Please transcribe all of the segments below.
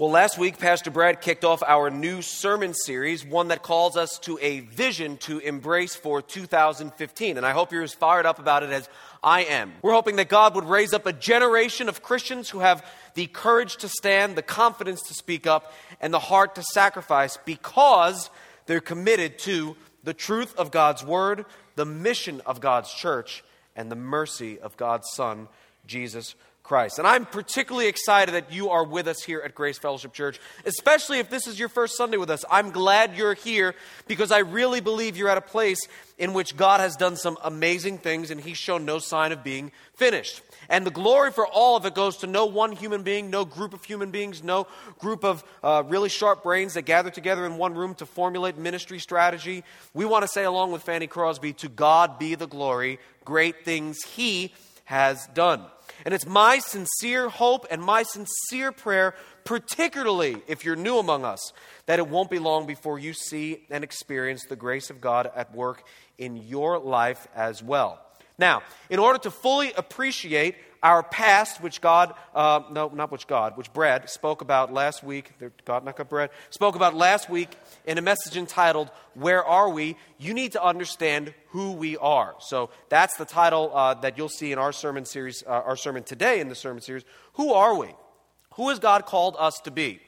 Well, last week, Pastor Brad kicked off our new sermon series, one that calls us to a vision to embrace for 2015. And I hope you're as fired up about it as I am. We're hoping that God would raise up a generation of Christians who have the courage to stand, the confidence to speak up, and the heart to sacrifice because they're committed to the truth of God's word, the mission of God's church, and the mercy of God's Son, Jesus Christ. And I'm particularly excited that you are with us here at Grace Fellowship Church, especially if this is your first Sunday with us. I'm glad you're here because I really believe you're at a place in which God has done some amazing things and He's shown no sign of being finished. And the glory for all of it goes to no one human being, no group of human beings, no group of uh, really sharp brains that gather together in one room to formulate ministry strategy. We want to say, along with Fanny Crosby, to God be the glory, great things He has done. And it's my sincere hope and my sincere prayer, particularly if you're new among us, that it won't be long before you see and experience the grace of God at work in your life as well. Now, in order to fully appreciate our past, which God, uh, no, not which God, which Brad spoke about last week, God, not God, Brad, spoke about last week in a message entitled, Where Are We? You need to understand who we are. So that's the title uh, that you'll see in our sermon series, uh, our sermon today in the sermon series. Who are we? Who has God called us to be?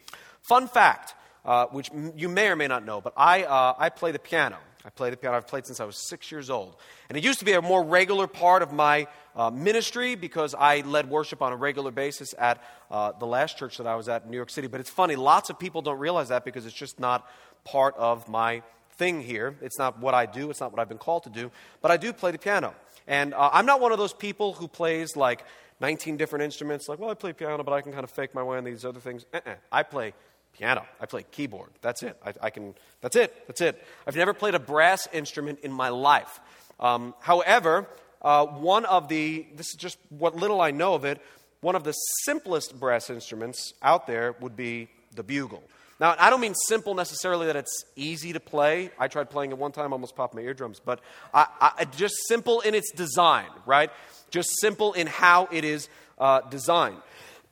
Fun fact, uh, which you may or may not know, but I, uh, I play the piano. I play the piano. I've played since I was six years old. And it used to be a more regular part of my uh, ministry because I led worship on a regular basis at uh, the last church that I was at in New York City. But it's funny, lots of people don't realize that because it's just not part of my thing here. It's not what I do, it's not what I've been called to do. But I do play the piano. And uh, I'm not one of those people who plays like 19 different instruments, like, well, I play piano, but I can kind of fake my way on these other things. Uh-uh. I play piano. I play keyboard. That's it. I, I, can. That's it. That's it. I've never played a brass instrument in my life. Um, however, uh, one of the this is just what little I know of it. One of the simplest brass instruments out there would be the bugle. Now, I don't mean simple necessarily that it's easy to play. I tried playing it one time, almost popped my eardrums. But I, I, just simple in its design, right? Just simple in how it is uh, designed.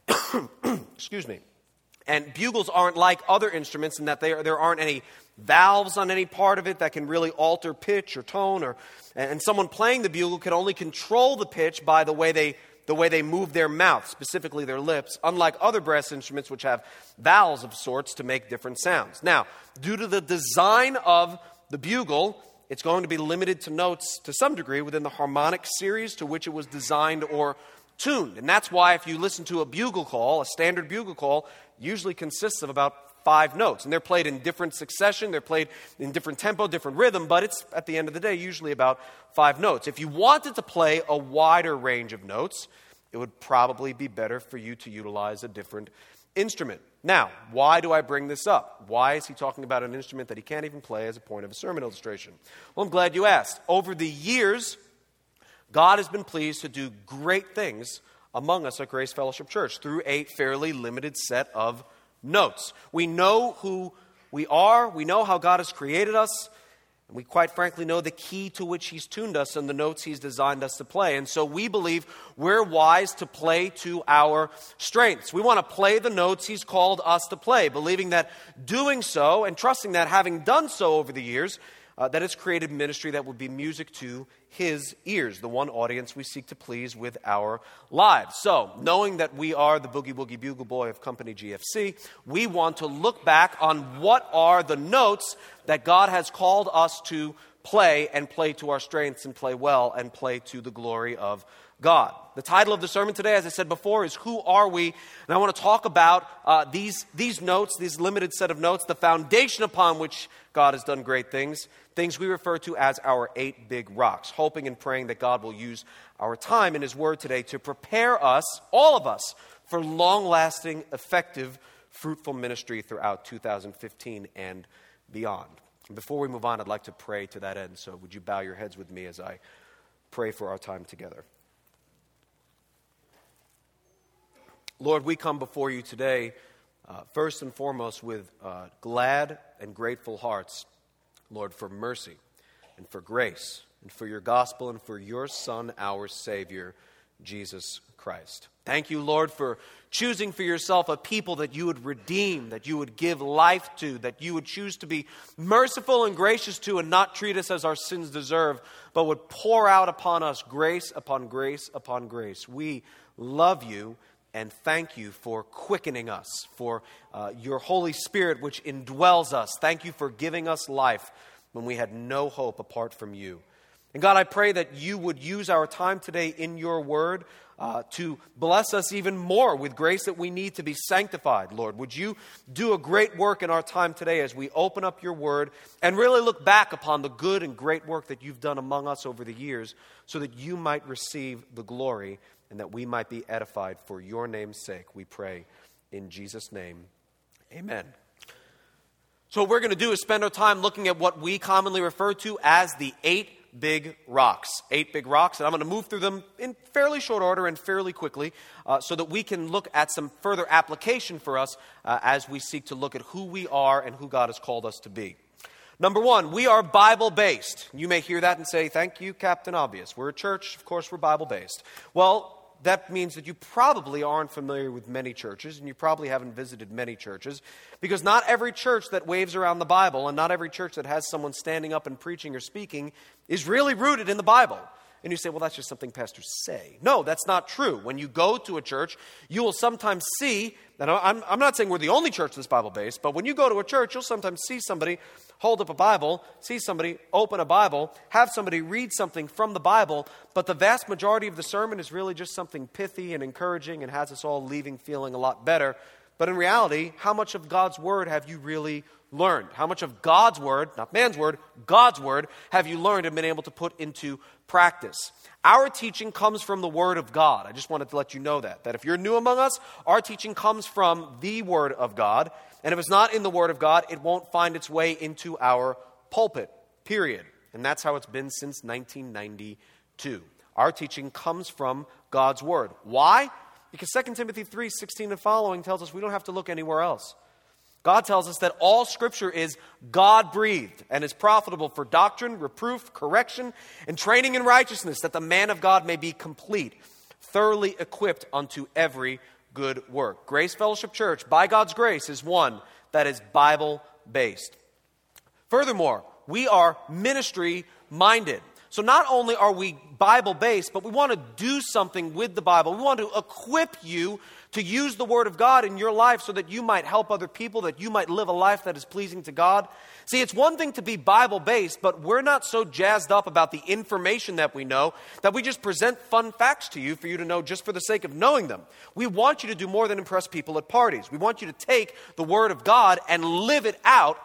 Excuse me. And bugles aren't like other instruments in that they are, there aren't any valves on any part of it that can really alter pitch or tone. Or, and someone playing the bugle can only control the pitch by the way they, the way they move their mouth, specifically their lips, unlike other brass instruments which have valves of sorts to make different sounds. Now, due to the design of the bugle, it's going to be limited to notes to some degree within the harmonic series to which it was designed or tuned. And that's why if you listen to a bugle call, a standard bugle call, usually consists of about five notes. And they're played in different succession, they're played in different tempo, different rhythm, but it's at the end of the day usually about five notes. If you wanted to play a wider range of notes, it would probably be better for you to utilize a different instrument. Now, why do I bring this up? Why is he talking about an instrument that he can't even play as a point of a sermon illustration? Well, I'm glad you asked. Over the years, God has been pleased to do great things among us at Grace Fellowship Church through a fairly limited set of notes. We know who we are, we know how God has created us, and we quite frankly know the key to which He's tuned us and the notes He's designed us to play. And so we believe we're wise to play to our strengths. We want to play the notes He's called us to play, believing that doing so and trusting that having done so over the years, uh, that has created ministry that would be music to his ears, the one audience we seek to please with our lives. So, knowing that we are the Boogie Woogie Bugle Boy of Company GFC, we want to look back on what are the notes that God has called us to play and play to our strengths and play well and play to the glory of God. The title of the sermon today, as I said before, is Who Are We? And I want to talk about uh, these, these notes, these limited set of notes, the foundation upon which God has done great things, things we refer to as our eight big rocks, hoping and praying that God will use our time in His Word today to prepare us, all of us, for long lasting, effective, fruitful ministry throughout 2015 and beyond. Before we move on, I'd like to pray to that end. So, would you bow your heads with me as I pray for our time together? Lord, we come before you today, uh, first and foremost, with uh, glad and grateful hearts, Lord, for mercy and for grace and for your gospel and for your Son, our Savior, Jesus Christ. Thank you, Lord, for choosing for yourself a people that you would redeem, that you would give life to, that you would choose to be merciful and gracious to and not treat us as our sins deserve, but would pour out upon us grace upon grace upon grace. We love you and thank you for quickening us, for uh, your Holy Spirit which indwells us. Thank you for giving us life when we had no hope apart from you. And God, I pray that you would use our time today in your word uh, to bless us even more with grace that we need to be sanctified, Lord. Would you do a great work in our time today as we open up your word and really look back upon the good and great work that you've done among us over the years so that you might receive the glory and that we might be edified for your name's sake, we pray in Jesus' name. Amen. So, what we're going to do is spend our time looking at what we commonly refer to as the eight big rocks. Eight big rocks, and I'm going to move through them in fairly short order and fairly quickly uh, so that we can look at some further application for us uh, as we seek to look at who we are and who God has called us to be. Number one, we are Bible based. You may hear that and say, Thank you, Captain Obvious. We're a church, of course, we're Bible based. Well, that means that you probably aren't familiar with many churches, and you probably haven't visited many churches, because not every church that waves around the Bible and not every church that has someone standing up and preaching or speaking is really rooted in the Bible. And you say, well, that's just something pastors say. No, that's not true. When you go to a church, you will sometimes see, and I'm, I'm not saying we're the only church that's Bible based, but when you go to a church, you'll sometimes see somebody hold up a Bible, see somebody open a Bible, have somebody read something from the Bible, but the vast majority of the sermon is really just something pithy and encouraging and has us all leaving feeling a lot better. But in reality, how much of God's Word have you really learned? How much of God's Word, not man's Word, God's Word, have you learned and been able to put into practice? Our teaching comes from the Word of God. I just wanted to let you know that. That if you're new among us, our teaching comes from the Word of God. And if it's not in the Word of God, it won't find its way into our pulpit, period. And that's how it's been since 1992. Our teaching comes from God's Word. Why? Because 2 Timothy 3 16 and following tells us we don't have to look anywhere else. God tells us that all Scripture is God breathed and is profitable for doctrine, reproof, correction, and training in righteousness, that the man of God may be complete, thoroughly equipped unto every good work. Grace Fellowship Church, by God's grace, is one that is Bible based. Furthermore, we are ministry minded. So not only are we Bible based, but we want to do something with the Bible. We want to equip you to use the Word of God in your life so that you might help other people, that you might live a life that is pleasing to God. See, it's one thing to be Bible based, but we're not so jazzed up about the information that we know that we just present fun facts to you for you to know just for the sake of knowing them. We want you to do more than impress people at parties. We want you to take the Word of God and live it out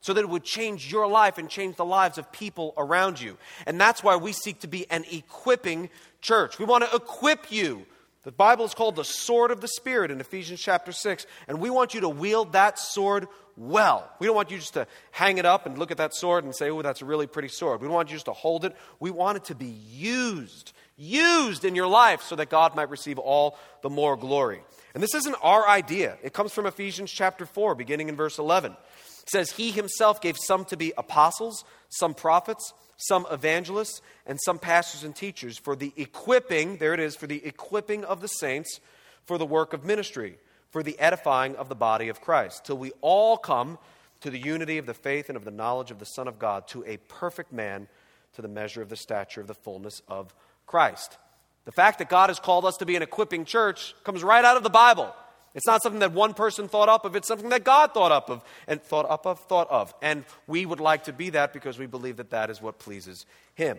so that it would change your life and change the lives of people around you. And that's why we seek to be an equipping church. We want to equip you the Bible is called the sword of the Spirit in Ephesians chapter 6, and we want you to wield that sword well. We don't want you just to hang it up and look at that sword and say, oh, that's a really pretty sword. We don't want you just to hold it. We want it to be used, used in your life so that God might receive all the more glory. And this isn't our idea, it comes from Ephesians chapter 4, beginning in verse 11. It says, He himself gave some to be apostles, some prophets some evangelists, and some pastors and teachers for the equipping, there it is, for the equipping of the saints for the work of ministry, for the edifying of the body of Christ, till we all come to the unity of the faith and of the knowledge of the Son of God, to a perfect man, to the measure of the stature of the fullness of Christ. The fact that God has called us to be an equipping church comes right out of the Bible. It's not something that one person thought up of, it's something that God thought up of and thought up of, thought of. And we would like to be that because we believe that that is what pleases Him.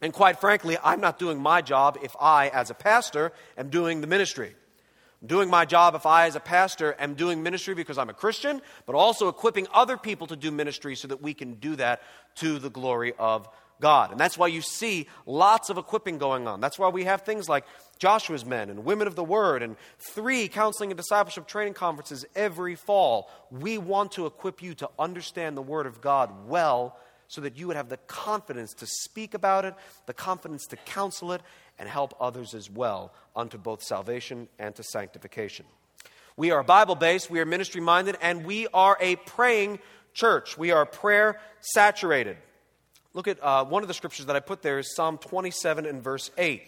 And quite frankly, I'm not doing my job if I, as a pastor, am doing the ministry. I'm doing my job if I, as a pastor, am doing ministry because I'm a Christian, but also equipping other people to do ministry so that we can do that to the glory of God. And that's why you see lots of equipping going on. That's why we have things like Joshua's Men and Women of the Word and three counseling and discipleship training conferences every fall. We want to equip you to understand the Word of God well so that you would have the confidence to speak about it, the confidence to counsel it, and help others as well unto both salvation and to sanctification. We are Bible based, we are ministry minded, and we are a praying church. We are prayer saturated. Look at uh, one of the scriptures that I put there is Psalm 27 and verse 8.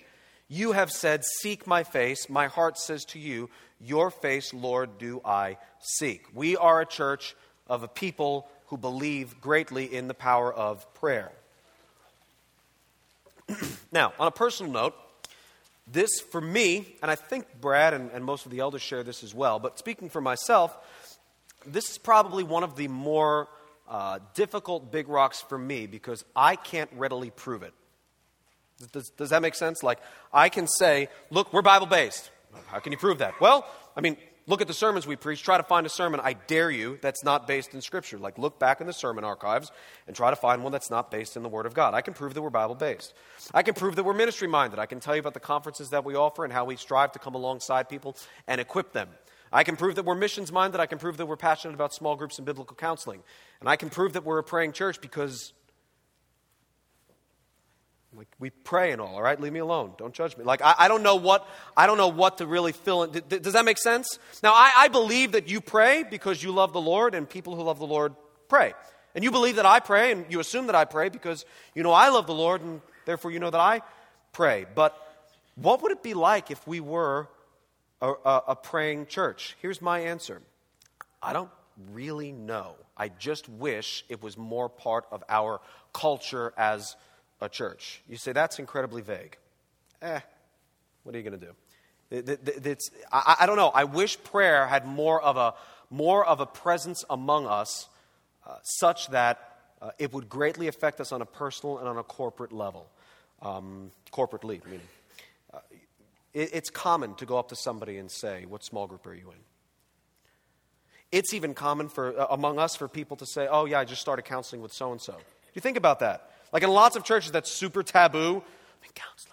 You have said, Seek my face. My heart says to you, Your face, Lord, do I seek. We are a church of a people who believe greatly in the power of prayer. now, on a personal note, this for me, and I think Brad and, and most of the elders share this as well, but speaking for myself, this is probably one of the more uh, difficult big rocks for me because I can't readily prove it. Does, does that make sense? Like, I can say, look, we're Bible based. How can you prove that? Well, I mean, look at the sermons we preach. Try to find a sermon, I dare you, that's not based in Scripture. Like, look back in the sermon archives and try to find one that's not based in the Word of God. I can prove that we're Bible based. I can prove that we're ministry minded. I can tell you about the conferences that we offer and how we strive to come alongside people and equip them. I can prove that we're missions minded. I can prove that we're passionate about small groups and biblical counseling. And I can prove that we're a praying church because like we pray and all, all right? Leave me alone. Don't judge me. Like I, I don't know what I don't know what to really fill in. D- does that make sense? Now I, I believe that you pray because you love the Lord, and people who love the Lord pray. And you believe that I pray, and you assume that I pray because you know I love the Lord, and therefore you know that I pray. But what would it be like if we were a, a, a praying church? Here's my answer. I don't really know. I just wish it was more part of our culture as a church. You say, that's incredibly vague. Eh, what are you going to do? It's, I, don't know. I wish prayer had more of a, more of a presence among us uh, such that uh, it would greatly affect us on a personal and on a corporate level. Um, corporately, meaning. It, it's common to go up to somebody and say, What small group are you in? It's even common for, uh, among us for people to say, Oh, yeah, I just started counseling with so and so. You think about that? Like in lots of churches, that's super taboo. I counseling.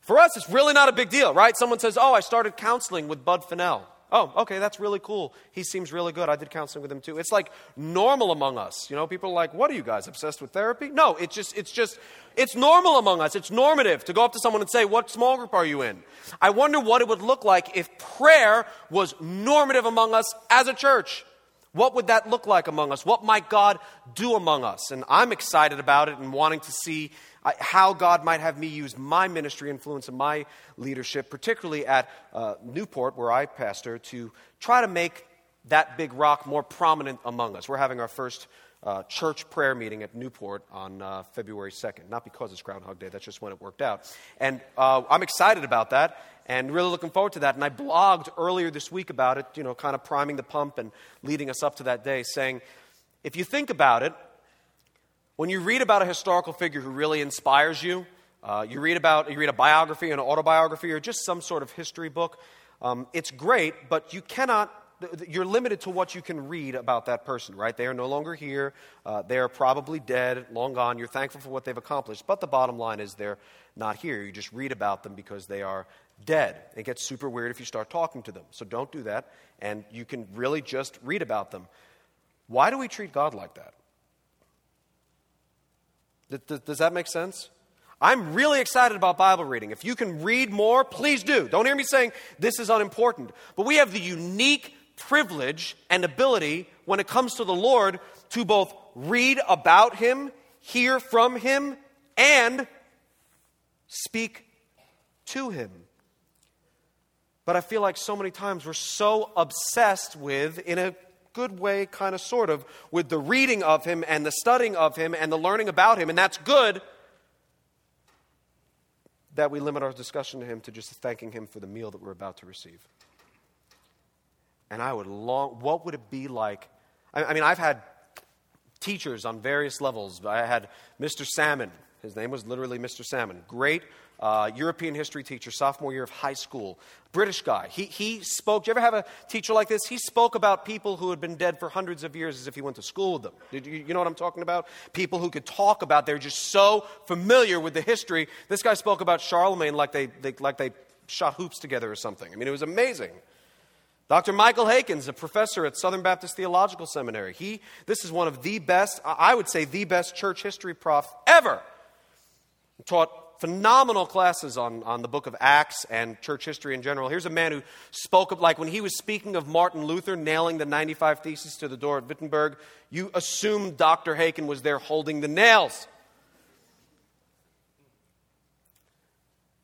For us, it's really not a big deal, right? Someone says, Oh, I started counseling with Bud Fennell. Oh, okay, that's really cool. He seems really good. I did counseling with him too. It's like normal among us. You know, people are like, "What are you guys obsessed with therapy?" No, it's just it's just it's normal among us. It's normative to go up to someone and say, "What small group are you in?" I wonder what it would look like if prayer was normative among us as a church. What would that look like among us? What might God do among us? And I'm excited about it and wanting to see how God might have me use my ministry influence and my leadership, particularly at uh, Newport, where I pastor, to try to make that big rock more prominent among us. We're having our first uh, church prayer meeting at Newport on uh, February 2nd. Not because it's Groundhog Day, that's just when it worked out. And uh, I'm excited about that and really looking forward to that. And I blogged earlier this week about it, you know, kind of priming the pump and leading us up to that day, saying, if you think about it, when you read about a historical figure who really inspires you, uh, you read about you read a biography, an autobiography, or just some sort of history book. Um, it's great, but you cannot. You're limited to what you can read about that person, right? They are no longer here. Uh, they are probably dead, long gone. You're thankful for what they've accomplished, but the bottom line is they're not here. You just read about them because they are dead. It gets super weird if you start talking to them. So don't do that. And you can really just read about them. Why do we treat God like that? Does, that make sense? I'm really excited about Bible reading. If you can read more, please do. Don't hear me saying this is unimportant. But we have the unique privilege and ability when it comes to the Lord to both read about Him, hear from Him, and speak to Him. But I feel like so many times we're so obsessed with, in a good way, kind of sort of, with the reading of him and the studying of him and the learning about him, and that's good, that we limit our discussion to him to just thanking him for the meal that we're about to receive. And I would long, what would it be like? I, I mean, I've had teachers on various levels. I had Mr. Salmon. His name was literally Mr. Salmon. Great uh, European history teacher, sophomore year of high school. British guy. He, he spoke. Do you ever have a teacher like this? He spoke about people who had been dead for hundreds of years as if he went to school with them. Did you, you know what I'm talking about? People who could talk about, they're just so familiar with the history. This guy spoke about Charlemagne like they, they, like they shot hoops together or something. I mean, it was amazing. Dr. Michael Haykin, a professor at Southern Baptist Theological Seminary. He, this is one of the best, I would say, the best church history prof ever. Taught phenomenal classes on, on the book of Acts and church history in general. Here's a man who spoke of, like, when he was speaking of Martin Luther nailing the 95 Theses to the door at Wittenberg, you assumed Dr. Haykin was there holding the nails.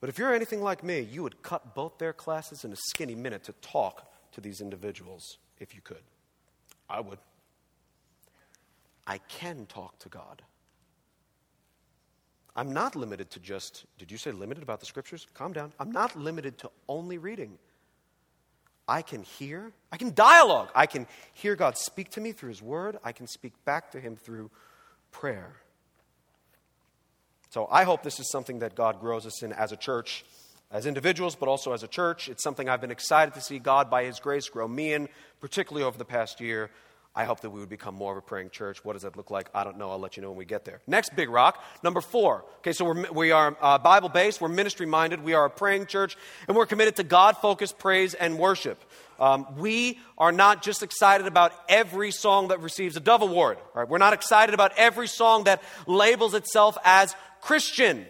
But if you're anything like me, you would cut both their classes in a skinny minute to talk to these individuals if you could. I would. I can talk to God. I'm not limited to just, did you say limited about the scriptures? Calm down. I'm not limited to only reading. I can hear, I can dialogue. I can hear God speak to me through His Word. I can speak back to Him through prayer. So I hope this is something that God grows us in as a church, as individuals, but also as a church. It's something I've been excited to see God, by His grace, grow me in, particularly over the past year. I hope that we would become more of a praying church. What does that look like? I don't know. I'll let you know when we get there. Next big rock, number four. Okay, so we're, we are uh, Bible based, we're ministry minded, we are a praying church, and we're committed to God focused praise and worship. Um, we are not just excited about every song that receives a Dove Award. Right? We're not excited about every song that labels itself as Christian.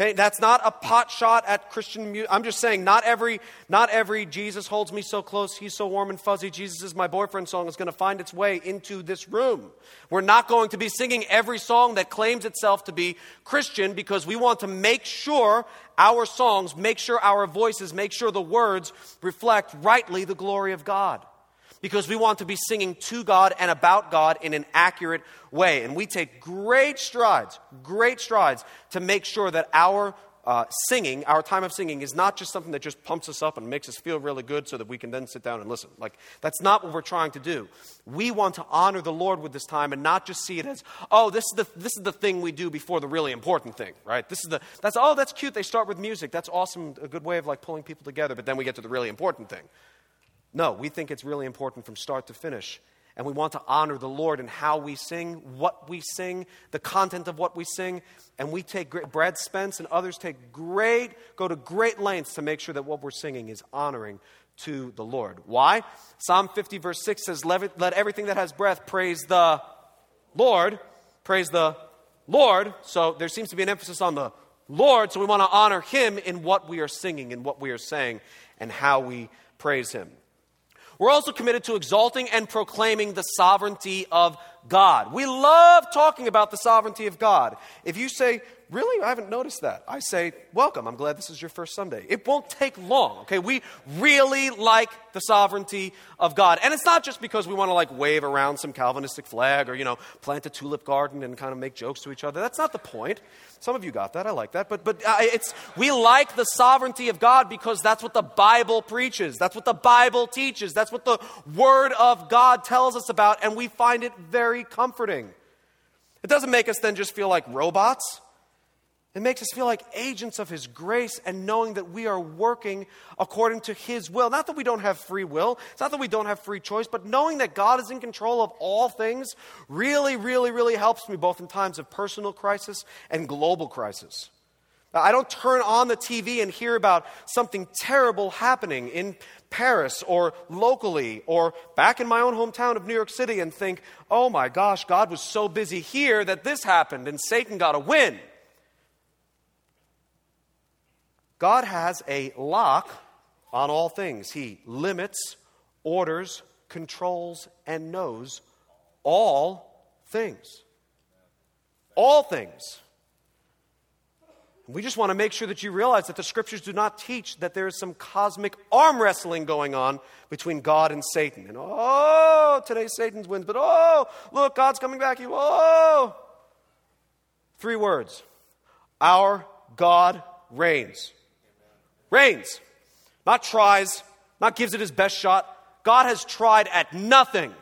Okay, that's not a pot shot at Christian music. I'm just saying, not every, not every Jesus holds me so close, he's so warm and fuzzy, Jesus is my boyfriend song is going to find its way into this room. We're not going to be singing every song that claims itself to be Christian because we want to make sure our songs, make sure our voices, make sure the words reflect rightly the glory of God because we want to be singing to God and about God in an accurate way. And we take great strides, great strides to make sure that our uh, singing, our time of singing, is not just something that just pumps us up and makes us feel really good so that we can then sit down and listen. Like, that's not what we're trying to do. We want to honor the Lord with this time and not just see it as, oh, this is the, this is the thing we do before the really important thing, right? This is the, that's, oh, that's cute. They start with music. That's awesome. A good way of like pulling people together. But then we get to the really important thing. No, we think it's really important from start to finish. And we want to honor the Lord in how we sing, what we sing, the content of what we sing. And we take great, Brad Spence and others take great, go to great lengths to make sure that what we're singing is honoring to the Lord. Why? Psalm 50, verse 6 says, Let, everything that has breath praise the Lord. Praise the Lord. So there seems to be an emphasis on the Lord. So we want to honor Him in what we are singing and what we are saying and how we praise Him. We're also committed to exalting and proclaiming the sovereignty of God. We love talking about the sovereignty of God. If you say, Really? I haven't noticed that. I say, Welcome. I'm glad this is your first Sunday. It won't take long, okay? We really like the sovereignty of God. And it's not just because we want to like wave around some Calvinistic flag or, you know, plant a tulip garden and kind of make jokes to each other. That's not the point. Some of you got that. I like that. But, but uh, it's, we like the sovereignty of God because that's what the Bible preaches. That's what the Bible teaches. That's what the Word of God tells us about. And we find it very comforting. It doesn't make us then just feel like robots. It makes us feel like agents of His grace and knowing that we are working according to His will. Not that we don't have free will, it's not that we don't have free choice, but knowing that God is in control of all things really, really, really helps me both in times of personal crisis and global crisis. I don't turn on the TV and hear about something terrible happening in Paris or locally or back in my own hometown of New York City and think, oh my gosh, God was so busy here that this happened and Satan got a win. God has a lock on all things. He limits, orders, controls, and knows all things. All things. We just want to make sure that you realize that the scriptures do not teach that there is some cosmic arm wrestling going on between God and Satan. And oh, today Satan's wins, but oh, look, God's coming back. You, oh. Three words Our God reigns reigns, not tries, not gives it his best shot. God has tried at nothing.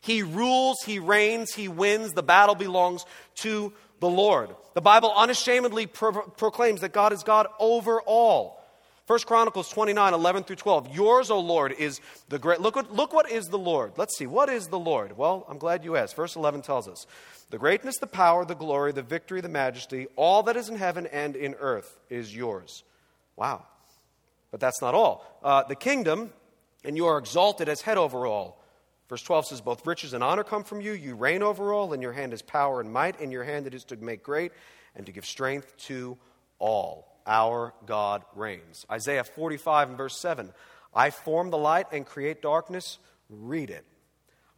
He rules, he reigns, he wins. The battle belongs to the Lord. The Bible unashamedly pro- proclaims that God is God over all. 1 Chronicles 29, 11 through 12. Yours, O Lord, is the great. Look what, look what is the Lord. Let's see. What is the Lord? Well, I'm glad you asked. Verse 11 tells us the greatness, the power, the glory, the victory, the majesty, all that is in heaven and in earth is yours. Wow. But that's not all. Uh, the kingdom, and you are exalted as head over all. Verse 12 says, Both riches and honor come from you. You reign over all. and your hand is power and might. In your hand it is to make great and to give strength to all. Our God reigns. Isaiah 45 and verse 7 I form the light and create darkness. Read it.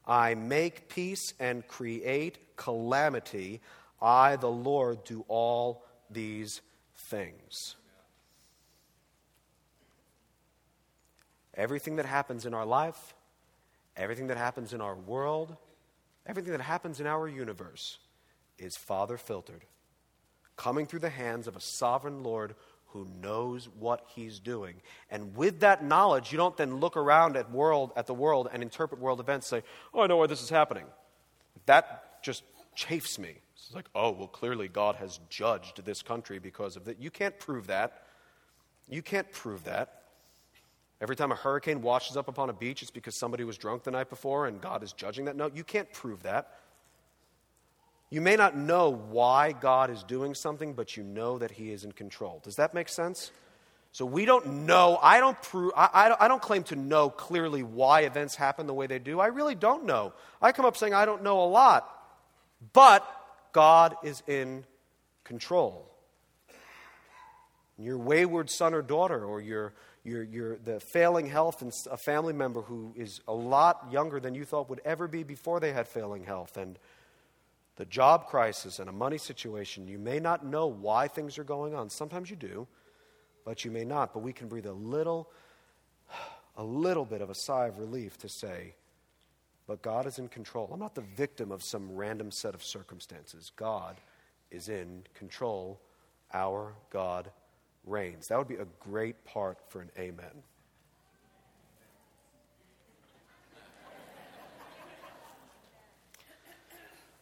I make peace and create calamity. I, the Lord, do all these things. Everything that happens in our life, everything that happens in our world, everything that happens in our universe is Father filtered, coming through the hands of a sovereign Lord who knows what he's doing. And with that knowledge, you don't then look around at world at the world and interpret world events say, "Oh, I know why this is happening." That just chafes me. It's like, "Oh, well clearly God has judged this country because of that." You can't prove that. You can't prove that. Every time a hurricane washes up upon a beach, it's because somebody was drunk the night before and God is judging that. No, you can't prove that. You may not know why God is doing something, but you know that He is in control. Does that make sense? So we don't know. I don't prove. I, I, don't, I don't claim to know clearly why events happen the way they do. I really don't know. I come up saying I don't know a lot, but God is in control. Your wayward son or daughter, or your your, your, the failing health in a family member who is a lot younger than you thought would ever be before they had failing health, and the job crisis and a money situation, you may not know why things are going on. Sometimes you do, but you may not. But we can breathe a little, a little bit of a sigh of relief to say, but God is in control. I'm not the victim of some random set of circumstances. God is in control. Our God reigns. That would be a great part for an amen.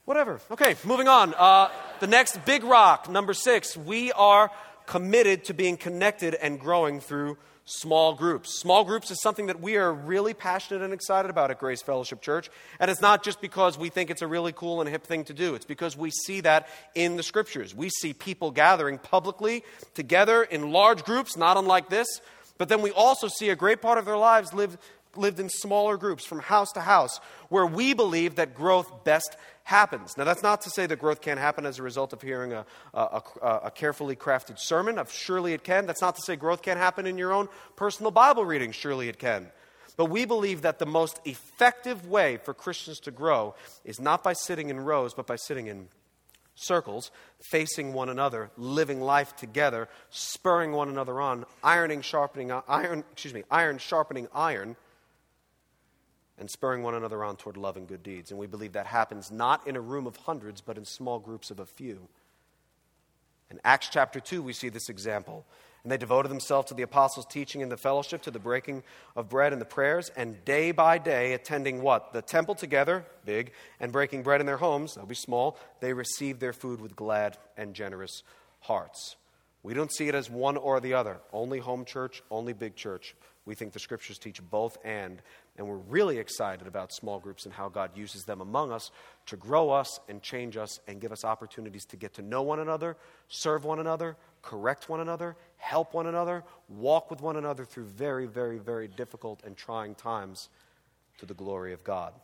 Whatever. Okay, moving on. Uh, the next big rock, number six, we are committed to being connected and growing through small groups. Small groups is something that we are really passionate and excited about at Grace Fellowship Church. And it's not just because we think it's a really cool and hip thing to do, it's because we see that in the scriptures. We see people gathering publicly together in large groups, not unlike this. But then we also see a great part of their lives lived, lived in smaller groups from house to house, where we believe that growth best happens. Now, that's not to say that growth can't happen as a result of hearing a, a, a, carefully crafted sermon. Of surely it can. That's not to say growth can't happen in your own personal Bible reading. Surely it can. But we believe that the most effective way for Christians to grow is not by sitting in rows, but by sitting in circles, facing one another, living life together, spurring one another on, ironing, sharpening iron, excuse me, iron sharpening iron, and spurring one another on toward love and good deeds. And we believe that happens not in a room of hundreds, but in small groups of a few. In Acts chapter 2, we see this example. And they devoted themselves to the apostles' teaching and the fellowship, to the breaking of bread and the prayers, and day by day attending what? The temple together, big, and breaking bread in their homes, they'll be small, they received their food with glad and generous hearts. We don't see it as one or the other, only home church, only big church. We think the scriptures teach both and, and we're really excited about small groups and how God uses them among us to grow us and change us and give us opportunities to get to know one another, serve one another, correct one another, help one another, walk with one another through very, very, very difficult and trying times to the glory of God.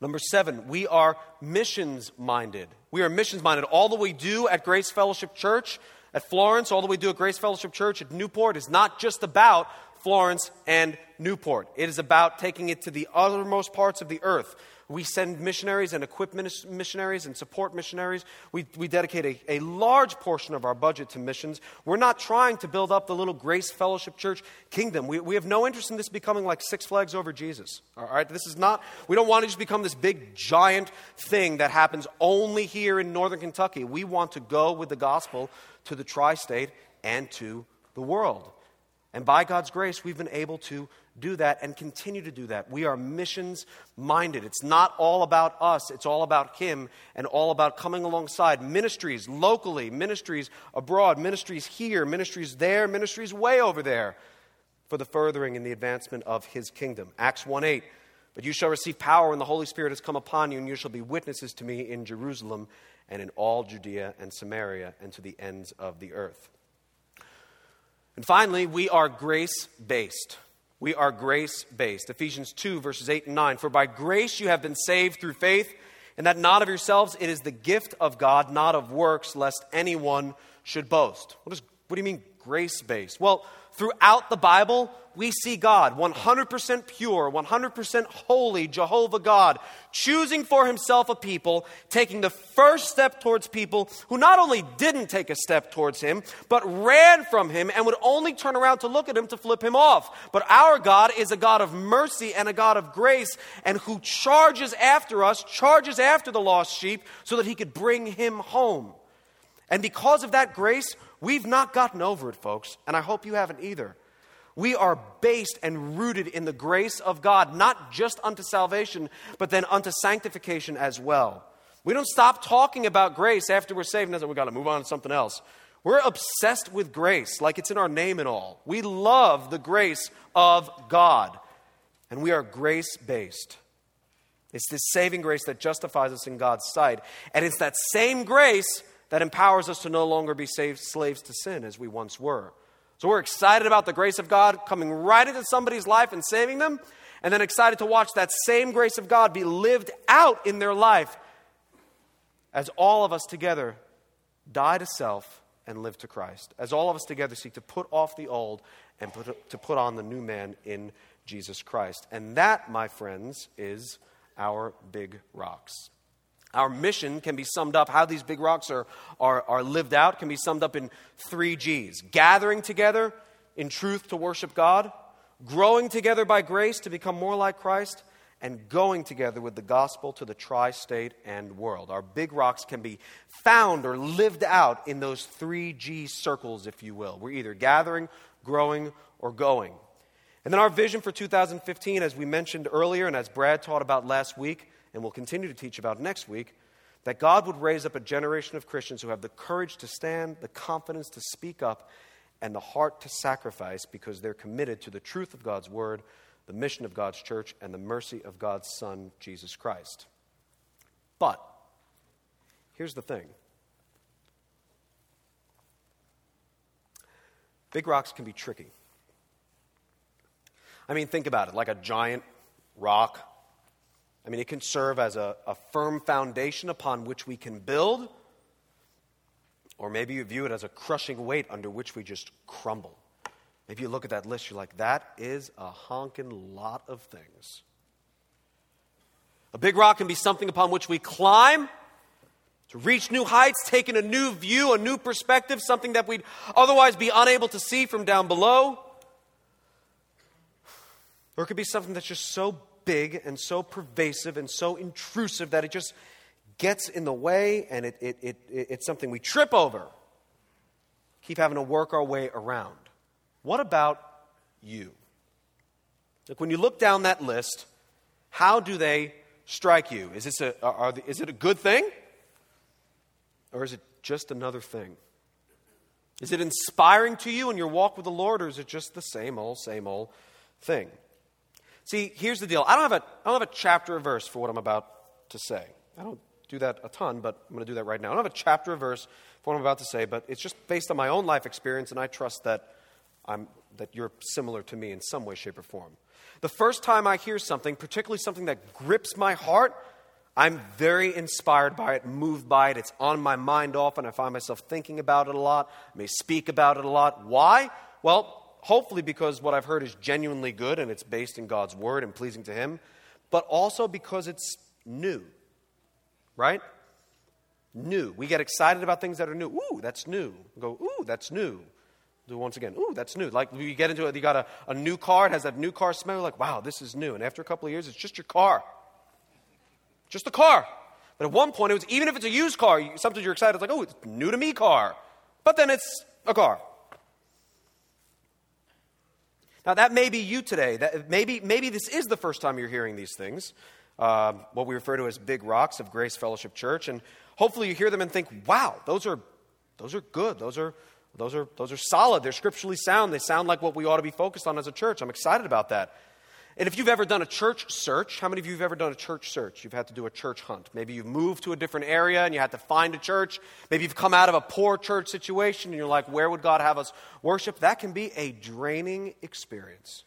Number seven, we are missions minded. We are missions minded. All that we do at Grace Fellowship Church at Florence, all that we do at Grace Fellowship Church at Newport is not just about Florence, and Newport. It is about taking it to the uttermost parts of the earth. We send missionaries and equip missionaries and support missionaries. We, we dedicate a, a large portion of our budget to missions. We're not trying to build up the little Grace Fellowship Church kingdom. We, we have no interest in this becoming like Six Flags over Jesus. All right? This is not, we don't want to just become this big, giant thing that happens only here in northern Kentucky. We want to go with the gospel to the tri state and to the world. And by God's grace, we've been able to do that and continue to do that. We are missions minded. It's not all about us, it's all about Him and all about coming alongside ministries locally, ministries abroad, ministries here, ministries there, ministries way over there for the furthering and the advancement of His kingdom. Acts 1 8. But you shall receive power when the Holy Spirit has come upon you, and you shall be witnesses to me in Jerusalem and in all Judea and Samaria and to the ends of the earth. And finally, we are grace based. We are grace based. Ephesians 2, verses 8 and 9. For by grace you have been saved through faith, and that not of yourselves, it is the gift of God, not of works, lest anyone should boast. What, is, what do you mean grace based? Well, Throughout the Bible, we see God, 100% pure, 100% holy, Jehovah God, choosing for himself a people, taking the first step towards people who not only didn't take a step towards him, but ran from him and would only turn around to look at him to flip him off. But our God is a God of mercy and a God of grace, and who charges after us, charges after the lost sheep, so that he could bring him home. And because of that grace, We've not gotten over it, folks, and I hope you haven't either. We are based and rooted in the grace of God, not just unto salvation, but then unto sanctification as well. We don't stop talking about grace after we're saved and we've got to move on to something else. We're obsessed with grace, like it's in our name and all. We love the grace of God, and we are grace based. It's this saving grace that justifies us in God's sight. And it's that same grace that empowers us to no longer be slaves to sin as we once were. So we're excited about the grace of God coming right into somebody's life and saving them, and then excited to watch that same grace of God be lived out in their life as all of us together die to self and live to Christ. As all of us together seek to put off the old and put, to put on the new man in Jesus Christ. And that, my friends, is our big rocks. Our mission can be summed up, how these big rocks are, are, are lived out can be summed up in three G's gathering together in truth to worship God, growing together by grace to become more like Christ, and going together with the gospel to the tri state and world. Our big rocks can be found or lived out in those three G circles, if you will. We're either gathering, growing, or going. And then our vision for 2015, as we mentioned earlier and as Brad taught about last week, and we'll continue to teach about next week, that God would raise up a generation of Christians who have the courage to stand, the confidence to speak up, and the heart to sacrifice because they're committed to the truth of God's word, the mission of God's church, and the mercy of God's Son, Jesus Christ. But here's the thing big rocks can be tricky. I mean, think about it like a giant rock I mean, it can serve as a, a firm foundation upon which we can build, or maybe you view it as a crushing weight under which we just crumble. Maybe you look at that list, you're like, that is a honking lot of things. A big rock can be something upon which we climb to reach new heights, taking a new view, a new perspective, something that we'd otherwise be unable to see from down below. Or it could be something that's just so big and so pervasive and so intrusive that it just gets in the way and it, it, it, it's something we trip over. Keep having to work our way around. What about you? Like when you look down that list, how do they strike you? Is, this a, is it a good thing? Or is it just another thing? Is it inspiring to you in your walk with the Lord, or is it just the same old, same old thing? See, here's the deal. I don't have a, I don't have a chapter or verse for what I'm about to say. I don't do that a ton, but I'm going to do that right now. I don't have a chapter or verse for what I'm about to say, but it's just based on my own life experience, and I trust that, I'm, that you're similar to me in some way, shape, or form. The first time I hear something, particularly something that grips my heart, I'm very inspired by it, moved by it. It's on my mind often. I find myself thinking about it a lot. I may speak about it a lot. Why? Well, hopefully because what I've heard is genuinely good and it's based in God's word and pleasing to Him, but also because it's new, right? New. We get excited about things that are new. Ooh, that's new. We go, ooh, that's new. Do once again, ooh, that's new. Like you get into it, you got a, a new car, it has that new car smell, You're like, wow, this is new. And after a couple of years, it's just your car. Just a car. But at one point, it was even if it's a used car, sometimes you're excited, it's like, oh, it's new to me car. But then it's a car. Now, that may be you today. That maybe, maybe this is the first time you're hearing these things, uh, what we refer to as big rocks of Grace Fellowship Church. And hopefully you hear them and think, wow, those are, those are good. Those are, those, are, those are solid. They're scripturally sound. They sound like what we ought to be focused on as a church. I'm excited about that. And if you've ever done a church search, how many of you have ever done a church search? You've had to do a church hunt. Maybe you've moved to a different area and you had to find a church. Maybe you've come out of a poor church situation and you're like, where would God have us worship? That can be a draining experience,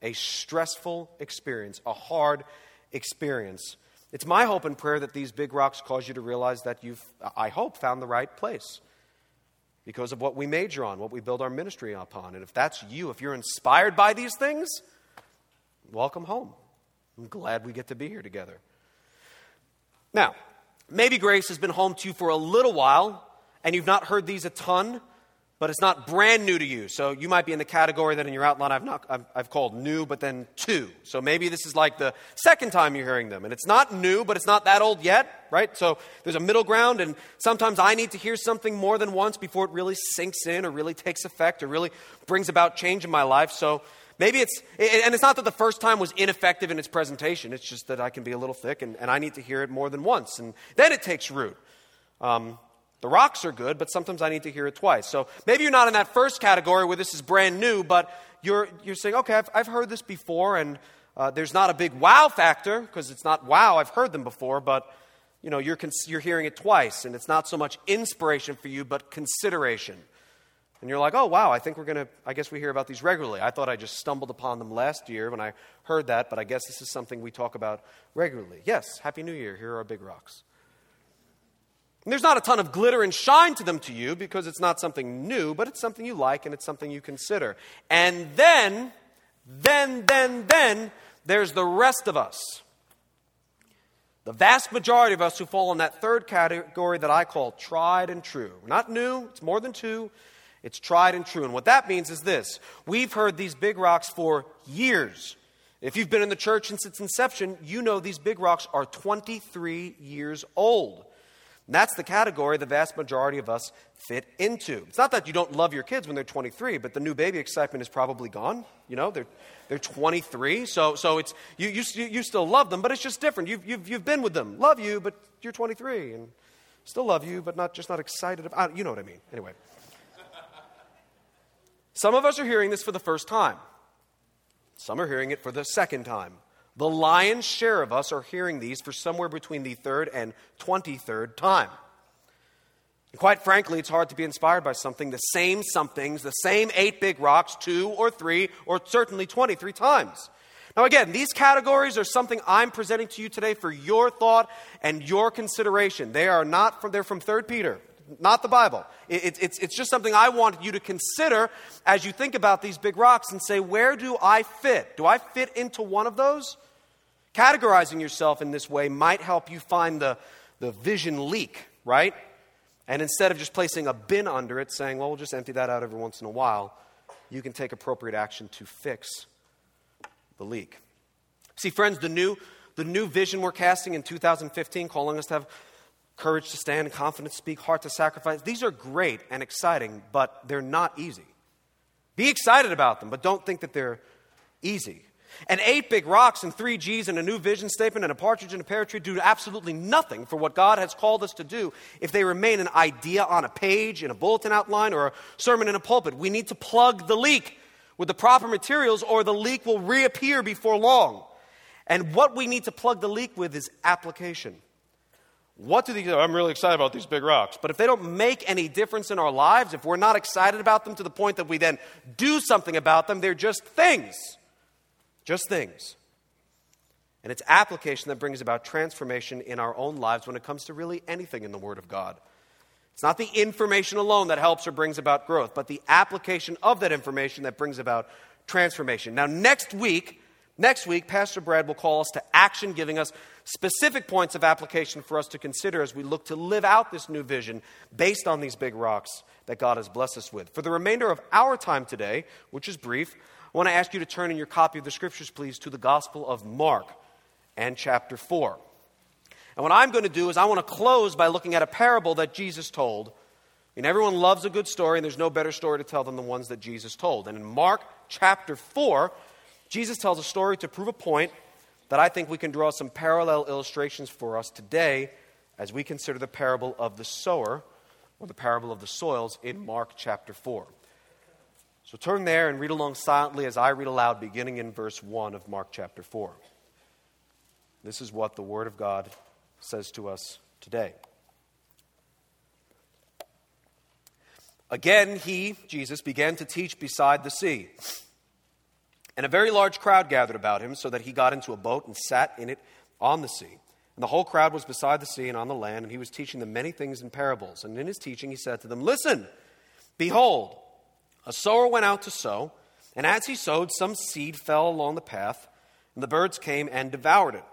a stressful experience, a hard experience. It's my hope and prayer that these big rocks cause you to realize that you've, I hope, found the right place. because of what we major on, what we build our ministry upon. And if that's you, if you're inspired by these things, welcome home. I'm glad we get to be here together. Now, maybe grace has been home to you for a little while, and you've not heard these a ton but it's not brand new to you. So you might be in the category that in your outline I've, not, I've, I've, called new, but then two. So maybe this is like the second time you're hearing them. And it's not new, but it's not that old yet, right? So there's a middle ground, and sometimes I need to hear something more than once before it really sinks in or really takes effect or really brings about change in my life. So maybe it's, and it's not that the first time was ineffective in its presentation, it's just that I can be a little thick and, and I need to hear it more than once. And then it takes root. Um, the rocks are good, but sometimes I need to hear it twice. So maybe you're not in that first category where this is brand new, but you're, you're saying, okay, I've, I've heard this before, and uh, there's not a big wow factor because it's not wow, I've heard them before, but you know, you're, cons- you're hearing it twice, and it's not so much inspiration for you, but consideration. And you're like, oh, wow, I think we're going to, I guess we hear about these regularly. I thought I just stumbled upon them last year when I heard that, but I guess this is something we talk about regularly. Yes, Happy New Year. Here are our big rocks. And there's not a ton of glitter and shine to them to you because it's not something new, but it's something you like and it's something you consider. And then, then, then, then, there's the rest of us. The vast majority of us who fall in that third category that I call tried and true. Not new, it's more than two, it's tried and true. And what that means is this we've heard these big rocks for years. If you've been in the church since its inception, you know these big rocks are 23 years old. And that's the category the vast majority of us fit into. It's not that you don't love your kids when they're 23, but the new baby excitement is probably gone. You know, they're, they're 23, so, so it's, you, you, you still love them, but it's just different. You've, you've, you've been with them. Love you, but you're 23, and still love you, but not just not excited about You know what I mean. Anyway. Some of us are hearing this for the first time. Some are hearing it for the second time. The lion's share of us are hearing these for somewhere between the third and 23rd time. And quite frankly, it's hard to be inspired by something, the same somethings, the same eight big rocks, two or three, or certainly 23 times. Now, again, these categories are something I'm presenting to you today for your thought and your consideration. They are not from, they're from 3 Peter, not the Bible. It, it's, it's just something I want you to consider as you think about these big rocks and say, where do I fit? Do I fit into one of those? Categorizing yourself in this way might help you find the, the vision leak, right? And instead of just placing a bin under it, saying, well, we'll just empty that out every once in a while, you can take appropriate action to fix the leak. See, friends, the new, the new vision we're casting in 2015, calling us to have courage to stand, confidence to speak, heart to sacrifice, these are great and exciting, but they're not easy. Be excited about them, but don't think that they're easy. And eight big rocks and three G's and a new vision statement and a partridge and a pear tree do absolutely nothing for what God has called us to do if they remain an idea on a page, in a bulletin outline, or a sermon in a pulpit. We need to plug the leak with the proper materials, or the leak will reappear before long. And what we need to plug the leak with is application. What do these, I'm really excited about these big rocks, but if they don't make any difference in our lives, if we're not excited about them to the point that we then do something about them, they're just things. Just things. And it's application that brings about transformation in our own lives when it comes to really anything in the Word of God. It's not the information alone that helps or brings about growth, but the application of that information that brings about transformation. Now, next week, next week, Pastor Brad will call us to action, giving us specific points of application for us to consider as we look to live out this new vision based on these big rocks that God has blessed us with. For the remainder of our time today, which is brief, I want to ask you to turn in your copy of the scriptures, please, to the Gospel of Mark and chapter 4. And what I'm going to do is I want to close by looking at a parable that Jesus told. And everyone loves a good story, and there's no better story to tell than the ones that Jesus told. And in Mark chapter 4, Jesus tells a story to prove a point that I think we can draw some parallel illustrations for us today as we consider the parable of the sower or the parable of the soils in Mark chapter 4. So turn there and read along silently as I read aloud, beginning in verse 1 of Mark chapter 4. This is what the Word of God says to us today. Again, he, Jesus, began to teach beside the sea. And a very large crowd gathered about him, so that he got into a boat and sat in it on the sea. And the whole crowd was beside the sea and on the land, and he was teaching them many things in parables. And in his teaching, he said to them, Listen! Behold, a sower went out to sow, and as he sowed, some seed fell along the path, and the birds came and devoured it.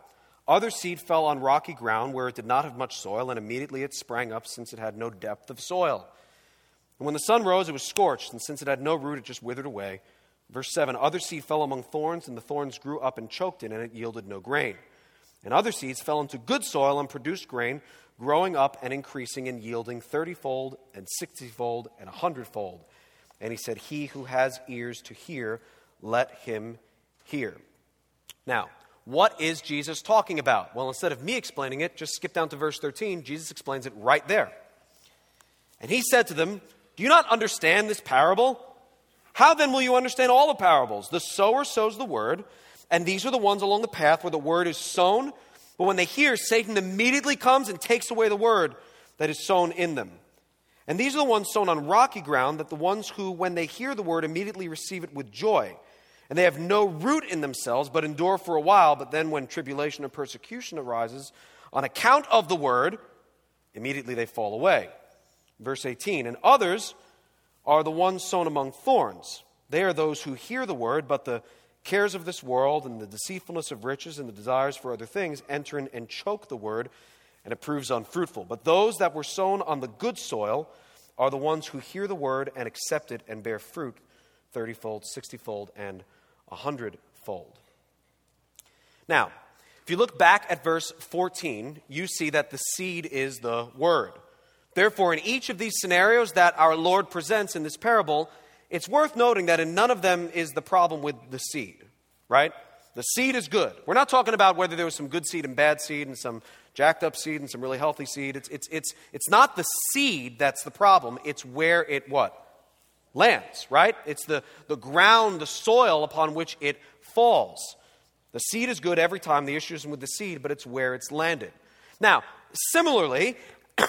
Other seed fell on rocky ground where it did not have much soil, and immediately it sprang up, since it had no depth of soil. And when the sun rose, it was scorched, and since it had no root, it just withered away. Verse 7 Other seed fell among thorns, and the thorns grew up and choked it, and it yielded no grain. And other seeds fell into good soil and produced grain, growing up and increasing and yielding thirtyfold and sixtyfold and a hundredfold. And he said, He who has ears to hear, let him hear. Now, what is Jesus talking about? Well, instead of me explaining it, just skip down to verse 13. Jesus explains it right there. And he said to them, Do you not understand this parable? How then will you understand all the parables? The sower sows the word, and these are the ones along the path where the word is sown. But when they hear, Satan immediately comes and takes away the word that is sown in them. And these are the ones sown on rocky ground, that the ones who, when they hear the word, immediately receive it with joy. And they have no root in themselves, but endure for a while. But then, when tribulation or persecution arises on account of the word, immediately they fall away. Verse 18 And others are the ones sown among thorns. They are those who hear the word, but the cares of this world and the deceitfulness of riches and the desires for other things enter in and choke the word, and it proves unfruitful. But those that were sown on the good soil are the ones who hear the word and accept it and bear fruit thirtyfold, sixtyfold, and a hundredfold. Now, if you look back at verse 14, you see that the seed is the word. Therefore, in each of these scenarios that our Lord presents in this parable, it's worth noting that in none of them is the problem with the seed, right? The seed is good. We're not talking about whether there was some good seed and bad seed and some jacked up seed and some really healthy seed. It's, it's, it's, it's not the seed that's the problem, it's where it what? Lands, right? It's the, the ground, the soil upon which it falls. The seed is good every time. The issue isn't with the seed, but it's where it's landed. Now, similarly,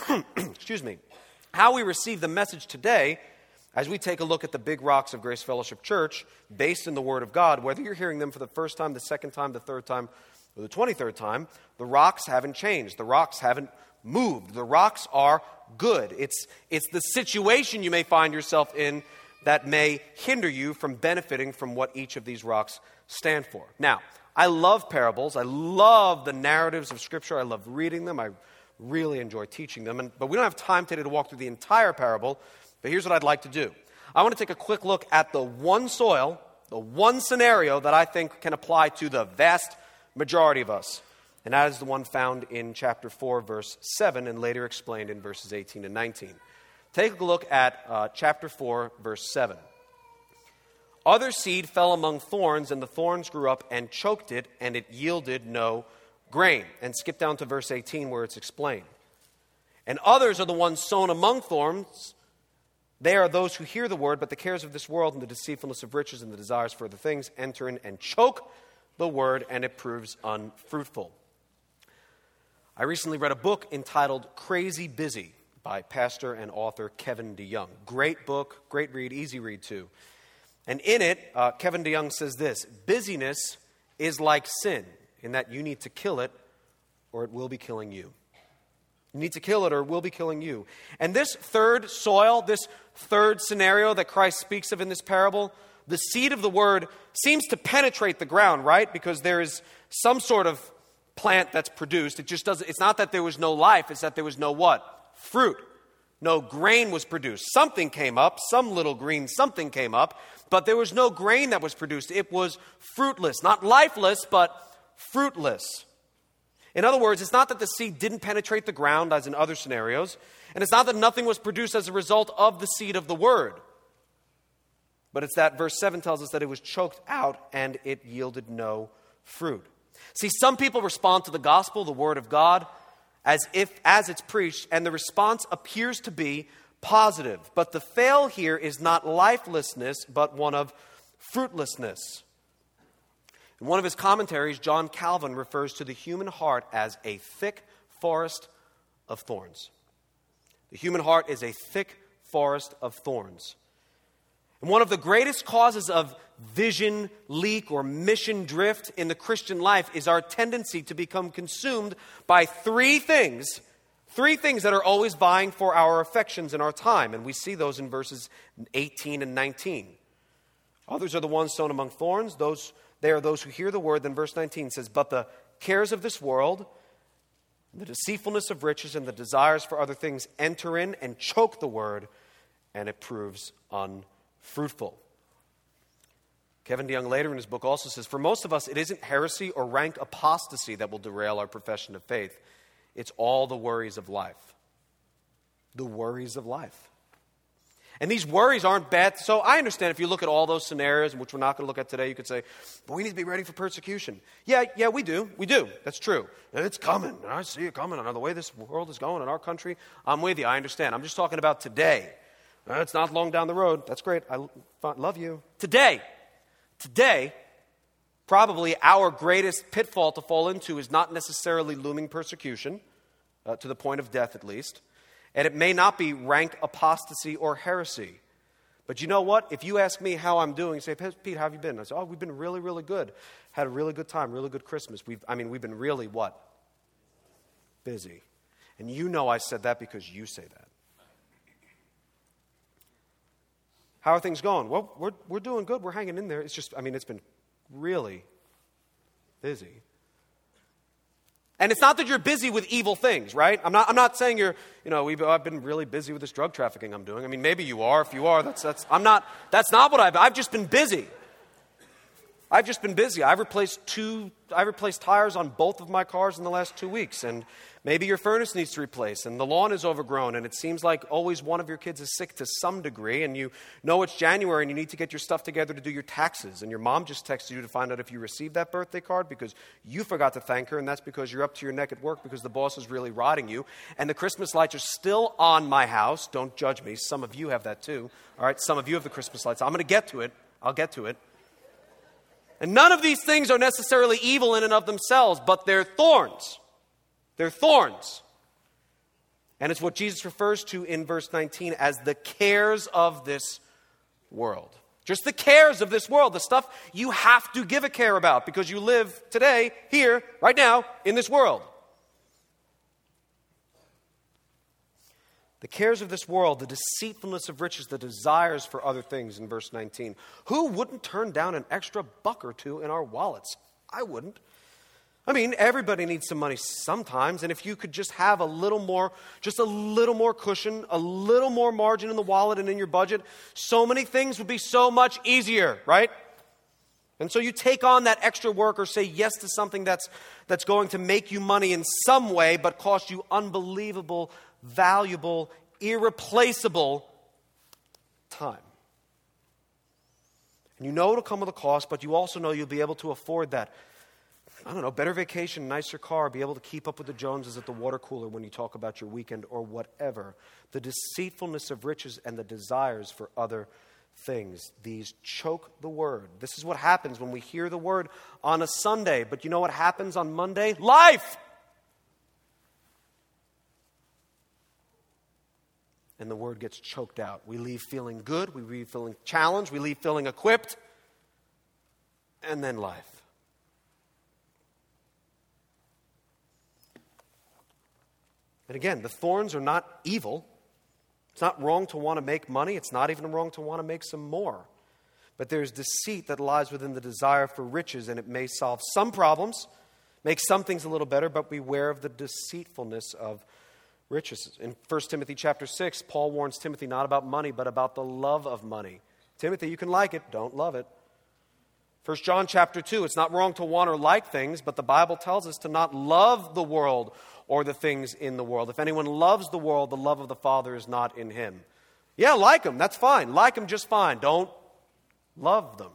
excuse me, how we receive the message today as we take a look at the big rocks of Grace Fellowship Church based in the Word of God, whether you're hearing them for the first time, the second time, the third time, or the 23rd time, the rocks haven't changed. The rocks haven't moved. The rocks are good. It's, it's the situation you may find yourself in that may hinder you from benefiting from what each of these rocks stand for. Now, I love parables. I love the narratives of Scripture. I love reading them. I really enjoy teaching them. And, but we don't have time today to walk through the entire parable. But here's what I'd like to do I want to take a quick look at the one soil, the one scenario that I think can apply to the vast majority of us. And that is the one found in chapter 4, verse 7, and later explained in verses 18 and 19. Take a look at uh, chapter 4, verse 7. Other seed fell among thorns, and the thorns grew up and choked it, and it yielded no grain. And skip down to verse 18 where it's explained. And others are the ones sown among thorns. They are those who hear the word, but the cares of this world and the deceitfulness of riches and the desires for other things enter in and choke the word, and it proves unfruitful. I recently read a book entitled Crazy Busy by pastor and author Kevin DeYoung. Great book, great read, easy read too. And in it, uh, Kevin DeYoung says this Busyness is like sin in that you need to kill it or it will be killing you. You need to kill it or it will be killing you. And this third soil, this third scenario that Christ speaks of in this parable, the seed of the word seems to penetrate the ground, right? Because there is some sort of plant that's produced. It just doesn't, it's not that there was no life, it's that there was no what? Fruit. No grain was produced. Something came up, some little green something came up, but there was no grain that was produced. It was fruitless. Not lifeless, but fruitless. In other words, it's not that the seed didn't penetrate the ground as in other scenarios, and it's not that nothing was produced as a result of the seed of the word. But it's that verse 7 tells us that it was choked out and it yielded no fruit. See, some people respond to the gospel, the word of God, as if as it's preached, and the response appears to be positive. But the fail here is not lifelessness, but one of fruitlessness. In one of his commentaries, John Calvin refers to the human heart as a thick forest of thorns. The human heart is a thick forest of thorns. And one of the greatest causes of vision leak or mission drift in the Christian life is our tendency to become consumed by three things, Three things that are always vying for our affections and our time, and we see those in verses 18 and 19. Others are the ones sown among thorns. Those, they are those who hear the word. Then verse 19 says, But the cares of this world, the deceitfulness of riches, and the desires for other things enter in and choke the word, and it proves unfruitful. Kevin DeYoung later in his book also says, For most of us, it isn't heresy or rank apostasy that will derail our profession of faith. It's all the worries of life. The worries of life. And these worries aren't bad. So I understand if you look at all those scenarios, which we're not going to look at today, you could say, but we need to be ready for persecution. Yeah, yeah, we do. We do. That's true. It's coming. I see it coming. And the way this world is going in our country, I'm with you. I understand. I'm just talking about today. It's not long down the road. That's great. I love you. Today, today, probably our greatest pitfall to fall into is not necessarily looming persecution, uh, to the point of death at least. And it may not be rank apostasy or heresy. But you know what? If you ask me how I'm doing, say, Pete, how have you been? I say, oh, we've been really, really good. Had a really good time, really good Christmas. We've, I mean, we've been really what? Busy. And you know I said that because you say that. How are things going? Well, we're, we're doing good. We're hanging in there. It's just, I mean, it's been really busy. And it's not that you're busy with evil things, right? I'm not, I'm not saying you're, you know, I've been really busy with this drug trafficking I'm doing. I mean, maybe you are. If you are, that's, that's, I'm not, that's not what I've, I've just been busy. I've just been busy. I've replaced two, I replaced tires on both of my cars in the last two weeks. And Maybe your furnace needs to replace and the lawn is overgrown and it seems like always one of your kids is sick to some degree and you know it's January and you need to get your stuff together to do your taxes and your mom just texted you to find out if you received that birthday card because you forgot to thank her and that's because you're up to your neck at work because the boss is really rotting you and the Christmas lights are still on my house. Don't judge me. Some of you have that too. All right, some of you have the Christmas lights. I'm going to get to it. I'll get to it. And none of these things are necessarily evil in and of themselves, but they're thorns. They're thorns. And it's what Jesus refers to in verse 19 as the cares of this world. Just the cares of this world, the stuff you have to give a care about because you live today, here, right now, in this world. The cares of this world, the deceitfulness of riches, the desires for other things in verse 19. Who wouldn't turn down an extra buck or two in our wallets? I wouldn't. I mean, everybody needs some money sometimes, and if you could just have a little more, just a little more cushion, a little more margin in the wallet and in your budget, so many things would be so much easier, right? And so you take on that extra work or say yes to something that's, that's going to make you money in some way, but cost you unbelievable, valuable, irreplaceable time. And you know it'll come with a cost, but you also know you'll be able to afford that. I don't know, better vacation, nicer car, be able to keep up with the Joneses at the water cooler when you talk about your weekend or whatever. The deceitfulness of riches and the desires for other things. These choke the word. This is what happens when we hear the word on a Sunday. But you know what happens on Monday? Life! And the word gets choked out. We leave feeling good, we leave feeling challenged, we leave feeling equipped, and then life. And again, the thorns are not evil. It's not wrong to want to make money. It's not even wrong to want to make some more. But there's deceit that lies within the desire for riches, and it may solve some problems, make some things a little better, but beware of the deceitfulness of riches. In 1 Timothy chapter 6, Paul warns Timothy not about money, but about the love of money. Timothy, you can like it, don't love it. 1 John chapter 2, it's not wrong to want or like things, but the Bible tells us to not love the world or the things in the world. If anyone loves the world, the love of the Father is not in him. Yeah, like them, that's fine. Like them just fine. Don't love them.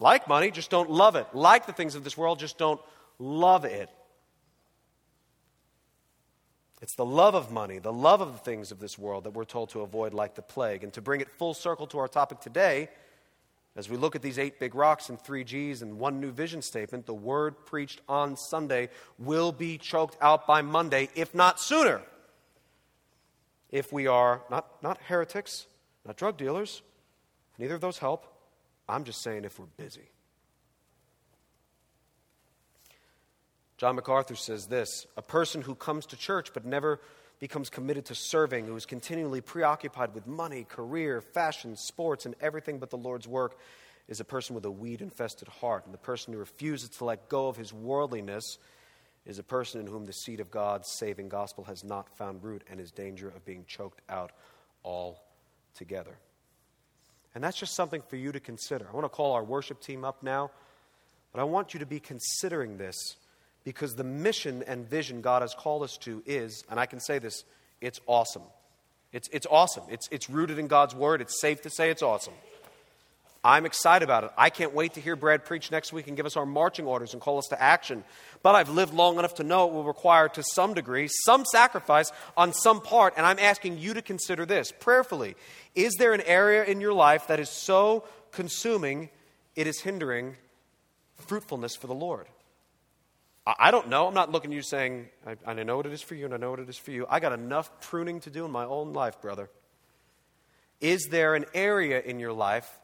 Like money, just don't love it. Like the things of this world, just don't love it. It's the love of money, the love of the things of this world that we're told to avoid like the plague. And to bring it full circle to our topic today, as we look at these eight big rocks and three G's and one new vision statement, the word preached on Sunday will be choked out by Monday, if not sooner. If we are not, not heretics, not drug dealers, neither of those help. I'm just saying if we're busy. John MacArthur says this a person who comes to church but never becomes committed to serving, who is continually preoccupied with money, career, fashion, sports, and everything but the Lord's work, is a person with a weed infested heart. And the person who refuses to let go of his worldliness is a person in whom the seed of God's saving gospel has not found root and is danger of being choked out altogether. And that's just something for you to consider. I want to call our worship team up now, but I want you to be considering this because the mission and vision God has called us to is, and I can say this, it's awesome. It's, it's awesome. It's, it's rooted in God's word. It's safe to say it's awesome. I'm excited about it. I can't wait to hear Brad preach next week and give us our marching orders and call us to action. But I've lived long enough to know it will require, to some degree, some sacrifice on some part. And I'm asking you to consider this prayerfully. Is there an area in your life that is so consuming it is hindering fruitfulness for the Lord? I don't know. I'm not looking at you saying, I, I know what it is for you and I know what it is for you. I got enough pruning to do in my own life, brother. Is there an area in your life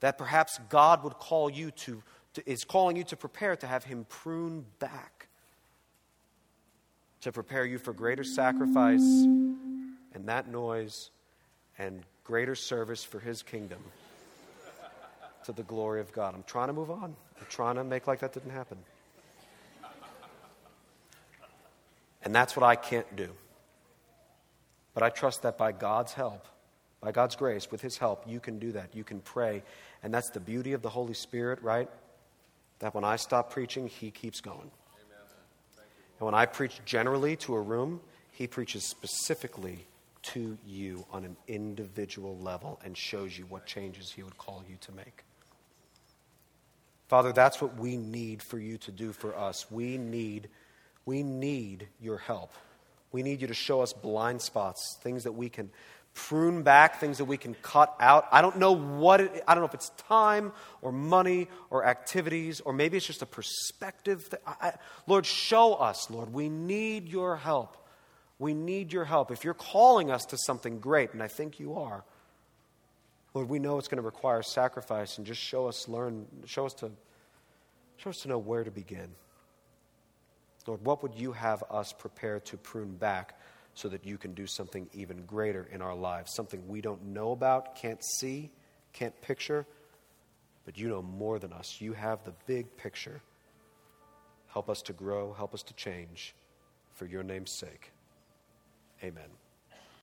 that perhaps God would call you to, to, is calling you to prepare to have Him prune back, to prepare you for greater sacrifice and that noise and greater service for His kingdom to the glory of God? I'm trying to move on. I'm trying to make like that didn't happen. And that's what I can't do. But I trust that by God's help, by God's grace, with His help, you can do that. You can pray. And that's the beauty of the Holy Spirit, right? That when I stop preaching, He keeps going. And when I preach generally to a room, He preaches specifically to you on an individual level and shows you what changes He would call you to make. Father, that's what we need for you to do for us. We need we need your help. We need you to show us blind spots, things that we can prune back, things that we can cut out. I don't know what it, I don't know if it's time or money or activities or maybe it's just a perspective. That I, Lord, show us, Lord. We need your help. We need your help. If you're calling us to something great, and I think you are, Lord, we know it's going to require sacrifice and just show us learn, show us to show us to know where to begin. Lord, what would you have us prepare to prune back so that you can do something even greater in our lives? Something we don't know about, can't see, can't picture, but you know more than us. You have the big picture. Help us to grow, help us to change for your name's sake. Amen.